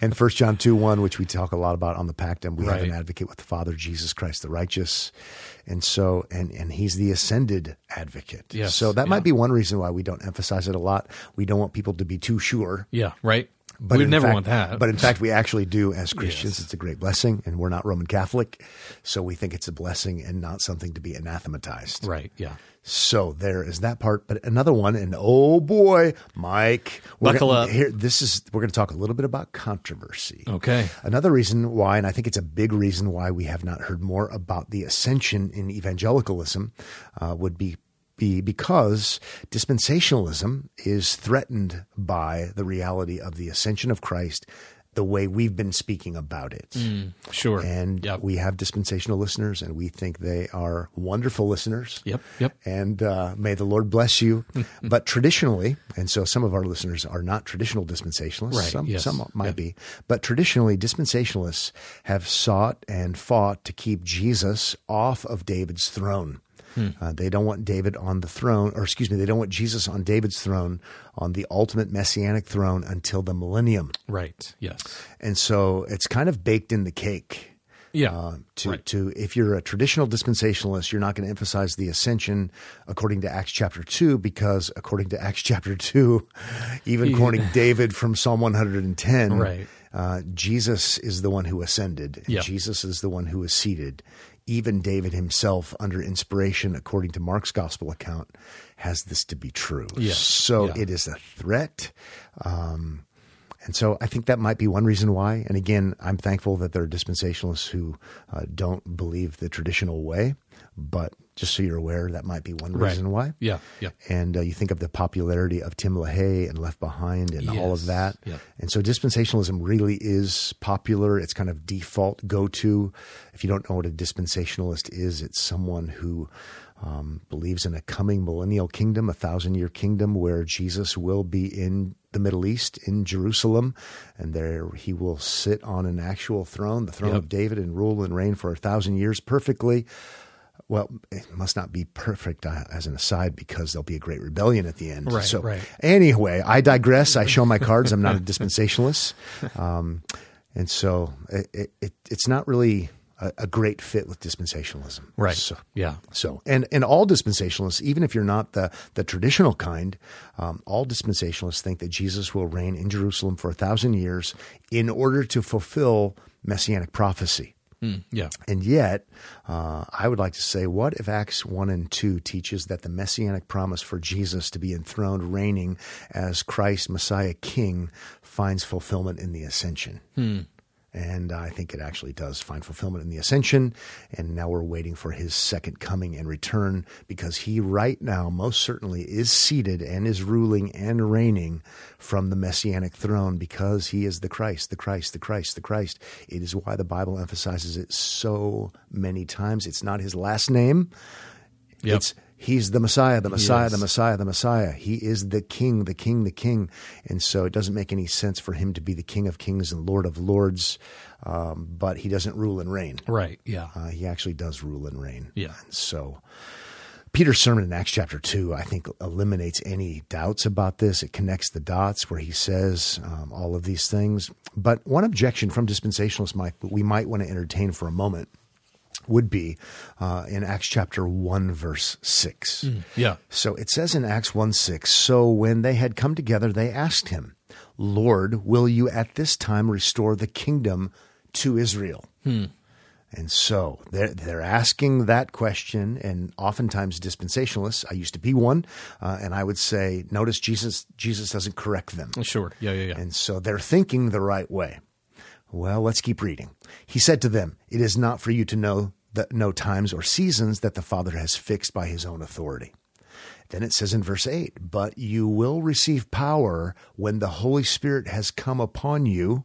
And First John 2 1, which we talk a lot about on the Pactum, we have an advocate with the Father, Jesus Christ the righteous. And so, and, and he's the ascended advocate. Yes, So that yeah. might be one reason why we don't emphasize it a lot. We don't want people to be too sure. yeah, right. But We'd in never fact- want that. But in fact, we actually do as Christians. Yes. It's a great blessing, and we're not Roman Catholic, so we think it's a blessing and not something to be anathematized. right, yeah. So there is that part. But another one, and oh boy, Mike, we're Buckle gonna, up. Here, this is we're going to talk a little bit about controversy. Okay. Another reason why, and I think it's a big reason why we have not heard more about the ascension in evangelicalism, uh, would be be because dispensationalism is threatened by the reality of the ascension of Christ the way we've been speaking about it. Sure. And Yep. we have dispensational listeners, and we think they are wonderful listeners. Yep, yep. And uh, may the Lord bless you. but traditionally, and so some of our listeners are not traditional dispensationalists. Right, Some, yes, some might yeah. be. But traditionally, dispensationalists have sought and fought to keep Jesus off of David's throne. Hmm. Uh, they don't want David on the throne, or excuse me, they don't want Jesus on David's throne, on the ultimate messianic throne until the millennium. Right. Yes. And so it's kind of baked in the cake. Yeah. Uh, to, Right. to if you're a traditional dispensationalist, you're not going to emphasize the ascension according to Acts chapter two, because according to Acts chapter two, even quoting David from Psalm 110, Right. uh, Jesus is the one who ascended. And Yeah. Jesus is the one who is seated. Even David himself, under inspiration, according to Mark's gospel account, has this to be true. Yeah. So Yeah. it is a threat. Um, and so I think that might be one reason why. And again, I'm thankful that there are dispensationalists who uh, don't believe the traditional way. But just so you're aware, that might be one Right. reason why. Yeah. Yeah. And uh, you think of the popularity of Tim LaHaye and Left Behind and all of that. Yeah. And so dispensationalism really is popular. It's kind of default go to. If you don't know what a dispensationalist is, it's someone who um, believes in a coming millennial kingdom, a thousand year kingdom where Jesus will be in the Middle East, in Jerusalem, and there he will sit on an actual throne, the throne Yep. of David, and rule and reign for a thousand years perfectly. Well, it must not be perfect uh, as an aside because there'll be a great rebellion at the end. Right, so, right. anyway, I digress. I show my cards. I'm not a dispensationalist. Um, and so it, it, it, it's not really a, a great fit with dispensationalism. Right. So, Yeah. so, and, and all dispensationalists, even if you're not the, the traditional kind, um, all dispensationalists think that Jesus will reign in Jerusalem for a thousand years in order to fulfill messianic prophecy. Yeah. And yet, uh, I would like to say, what if Acts 1 and 2 teaches that the messianic promise for Jesus to be enthroned, reigning as Christ, Messiah, King, finds fulfillment in the ascension? And I think it actually does find fulfillment in the ascension. And now we're waiting for his second coming and return because he, right now, most certainly is seated and is ruling and reigning from the messianic throne because he is the Christ, the Christ, the Christ, the Christ. It is why the Bible emphasizes it so many times. It's not his last name. Yep. It's he's the Messiah, the Messiah, the Messiah, the Messiah. He is the King, the King, the King. And so it doesn't make any sense for him to be the King of Kings and Lord of Lords, um, but he doesn't rule and reign. Right. Yeah. Uh, he actually does rule and reign. Yeah. And so Peter's sermon in Acts chapter 2, I think, eliminates any doubts about this. It connects the dots where he says um, all of these things. But one objection from dispensationalists might, we might want to entertain for a moment would be uh, in Acts chapter 1, verse 6. Yeah. So it says in Acts 1 6, so when they had come together, they asked him, Lord, will you at this time restore the kingdom to Israel? And so they're, they're asking that question, and oftentimes dispensationalists, I used to be one, uh, and I would say, notice Jesus, Jesus doesn't correct them. Sure. Yeah. Yeah. Yeah. And so they're thinking the right way. Well, let's keep reading. He said to them, It is not for you to know that know times or seasons that the Father has fixed by his own authority. Then it says in verse 8, But you will receive power when the Holy Spirit has come upon you.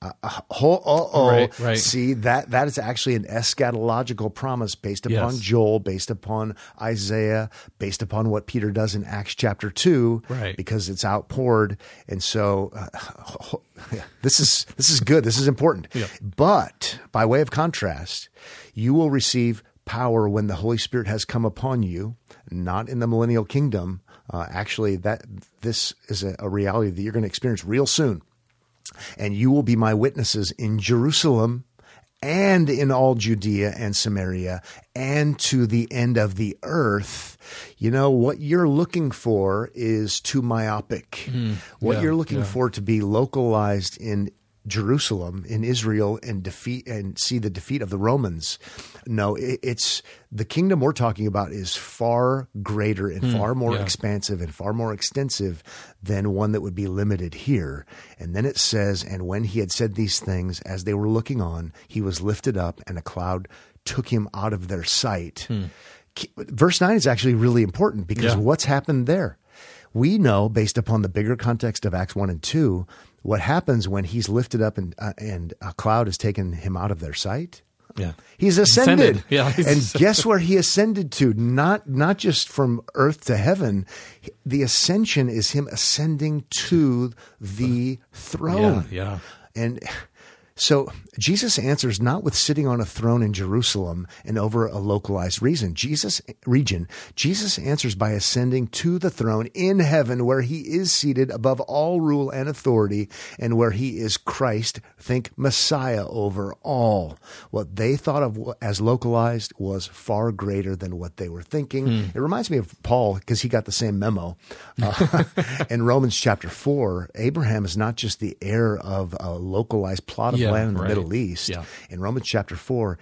Uh, oh, oh, oh. Right, right. See that that is actually an eschatological promise based upon Yes. Joel, based upon Isaiah, based upon what Peter does in Acts chapter two, Right. Because it's outpoured, and so uh, this is this is good. This is important. Yeah. But by way of contrast, you will receive power when the Holy Spirit has come upon you, not in the millennial kingdom. Uh, actually, that this is a, a reality that you're going to experience real soon and you will be my witnesses in Jerusalem and in all Judea and Samaria and to the end of the earth. You know, what you're looking for is too myopic. Hmm. what yeah, you're looking yeah. for to be localized in Jerusalem in Israel and defeat and see the defeat of the Romans. No, it, it's the kingdom we're talking about is far greater and hmm, far more yeah. expansive and far more extensive than one that would be limited here. And then it says, and when he had said these things, as they were looking on, he was lifted up, and a cloud took him out of their sight. Hmm. Ke- Verse 9 is actually really important because Yeah. what's happened there? We know, based upon the bigger context of Acts 1 and 2, what happens when he's lifted up and uh, and a cloud has taken him out of their sight? Yeah. He's ascended. Ascended. Yeah, and guess where he ascended to? Not not just from earth to heaven. The ascension is him ascending to the throne. Yeah. And so Jesus answers not with sitting on a throne in Jerusalem and over a localized reason. Jesus region. Jesus answers by ascending to the throne in heaven where he is seated above all rule and authority and where he is Christ, think Messiah over all. What they thought of as localized was far greater than what they were thinking. It reminds me of Paul because he got the same memo. Uh, in Romans chapter 4, Abraham is not just the heir of a localized plot of Yeah, land in the right. Middle East. Yeah. In Romans chapter 4,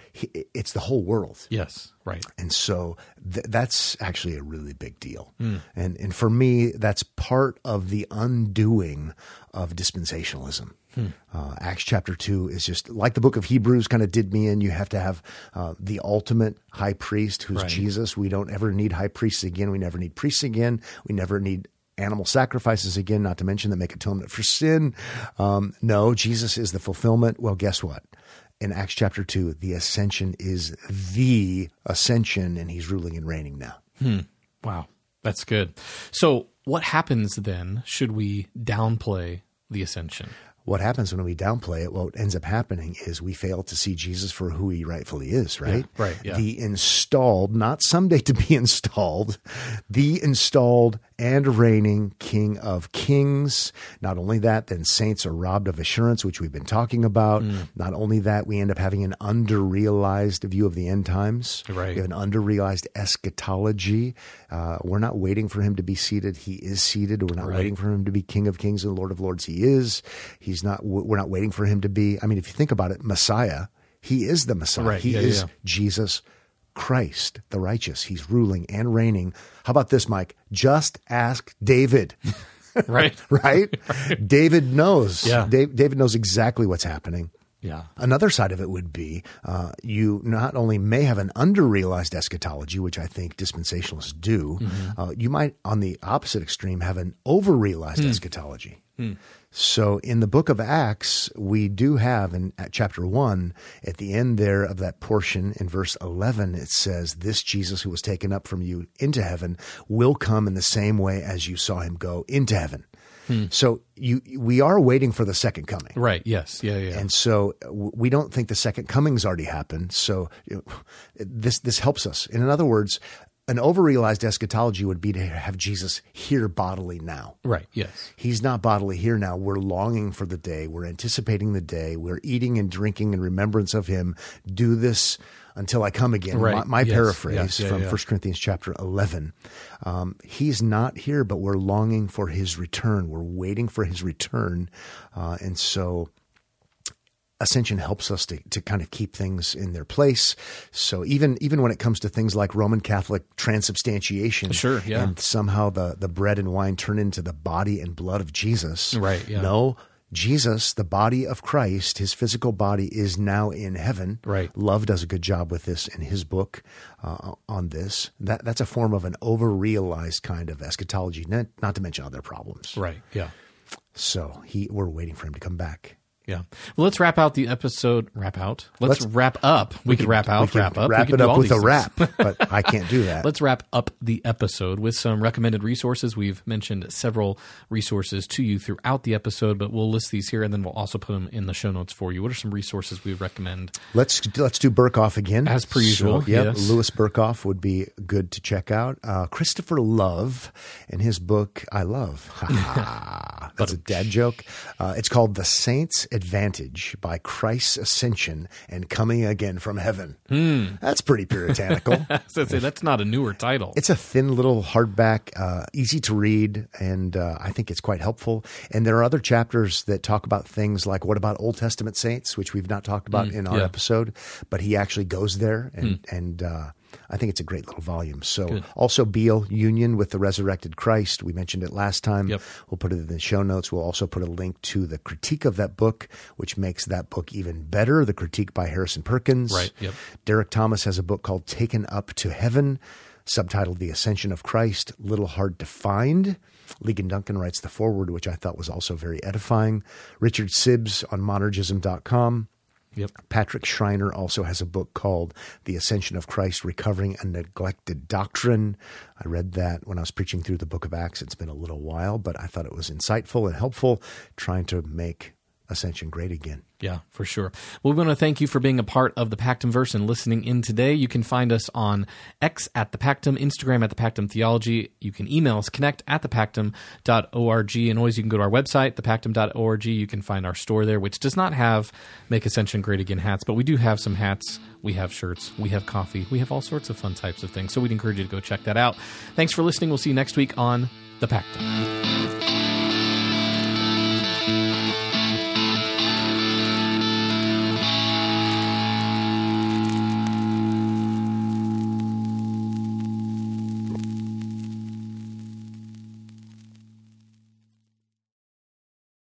it's the whole world. Yes. Right. And so th- that's actually a really big deal. Hmm. And, and for me, that's part of the undoing of dispensationalism. Hmm. Uh, Acts chapter 2 is just like the book of Hebrews kind of did me in. You have to have uh, the ultimate high priest who's Right. Jesus. We don't ever need high priests again. We never need priests again. We never need animal sacrifices again, not to mention that make atonement for sin. Um, no, Jesus is the fulfillment. Well, guess what? In Acts chapter 2, the ascension is the ascension, and he's ruling and reigning now. Wow. That's good. So, what happens then should we downplay the ascension? What happens when we downplay it? What ends up happening is we fail to see Jesus for who he rightfully is, right? Yeah, right, yeah. The installed, not someday to be installed, the installed and reigning King of Kings. Not only that, then saints are robbed of assurance, which we've been talking about. Mm. Not only that, we end up having an under-realized view of the end times. Right. We have an under-realized eschatology. Uh, we're not waiting for him to be seated. He is seated. We're not Right. waiting for him to be King of Kings and Lord of Lords. He is. He's not. We're not waiting for him to be. I mean, if you think about it, Messiah. He is the Messiah. Right. He Yeah, is yeah. Jesus Christ, the righteous. He's ruling and reigning. How about this, Mike? Just ask David. Right. right? David knows. Yeah. David knows exactly what's happening. Yeah. Another side of it would be uh, you not only may have an under-realized eschatology, which I think dispensationalists do, uh, you might, on the opposite extreme, have an over-realized eschatology. So in the book of Acts, we do have in at chapter 1, at the end there of that portion in verse 11, it says, This Jesus who was taken up from you into heaven will come in the same way as you saw him go into heaven. Hmm. So you, we are waiting for the second coming. Right. Yes. Yeah. Yeah. And so we don't think the second coming's already happened. So this this helps us. In other words, an overrealized eschatology would be to have Jesus here bodily now. right. Yes. He's not bodily here now. We're longing for the day. We're anticipating the day. We're eating and drinking in remembrance of him. Do this until I come again. Right. My, my Yes. paraphrase Yeah, yeah, from yeah. 1 Corinthians chapter 11. Um, he's not here, but we're longing for his return. We're waiting for his return. Uh, and so ascension helps us to, to kind of keep things in their place. So even even when it comes to things like Roman Catholic transubstantiation, Sure, yeah. and somehow the the bread and wine turn into the body and blood of Jesus, Right, yeah. No. Jesus, the body of Christ, his physical body is now in heaven. Right. Love does a good job with this in his book uh, on this. That that's a form of an over-realized kind of eschatology, not, not to mention other problems. Right. Yeah. So he, we're waiting for him to come back. Yeah. Well, let's wrap out the episode. Wrap out. Let's, Let's- wrap up. We, could wrap out. We could wrap up. Wrap we it up with a wrap, but I can't do that. Let's wrap up the episode with some recommended resources. We've mentioned several resources to you throughout the episode, but we'll list these here and then we'll also put them in the show notes for you. What are some resources we recommend? Let's let's do Berkhof again, As per usual, So, yep, yes. Louis Berkhof would be good to check out. Uh, Christopher Love and his book "I Love." Ha, ha. That's a dad joke. Uh, it's called "The Saints' Advantage" by Christ's Ascension and Coming Again from Heaven. Hmm. That's pretty puritanical. So say that's not a newer title. It's a thin little hardback, uh, easy to read, and uh, I think it's quite helpful. And there are other chapters that talk about things like what about Old Testament saints, which we've not talked about in our Mm, yeah. episode, but he actually goes there, and and uh, I think it's a great little volume. So Good. also Beale Union with the Resurrected Christ. We mentioned it last time. Yep. We'll put it in the show notes. We'll also put a link to the critique of that book, which makes that book even better. The critique by Harrison Perkins. Right, yep. Derek Thomas has a book called Taken Up to Heaven, subtitled The Ascension of Christ. Little hard to find. Ligon Duncan writes the foreword, which I thought was also very edifying. Richard Sibbes on monergism.com. Yep. Patrick Schreiner also has a book called The Ascension of Christ Recovering a Neglected Doctrine. I read that when I was preaching through the book of Acts. It's been a little while, but I thought it was insightful and helpful, trying to make Ascension great again. Yeah, for sure. Well, we want to thank you for being a part of the Pactumverse and listening in today. You can find us on X at the Pactum, Instagram at the Pactum Theology. You can email us, connect at the thepactum.org. And always you can go to our website, thepactum.org. You can find our store there, which does not have Make Ascension Great Again hats, but we do have some hats. We have shirts. We have coffee. We have all sorts of fun types of things. So we'd encourage you to go check that out. Thanks for listening. We'll see you next week on The Pactum.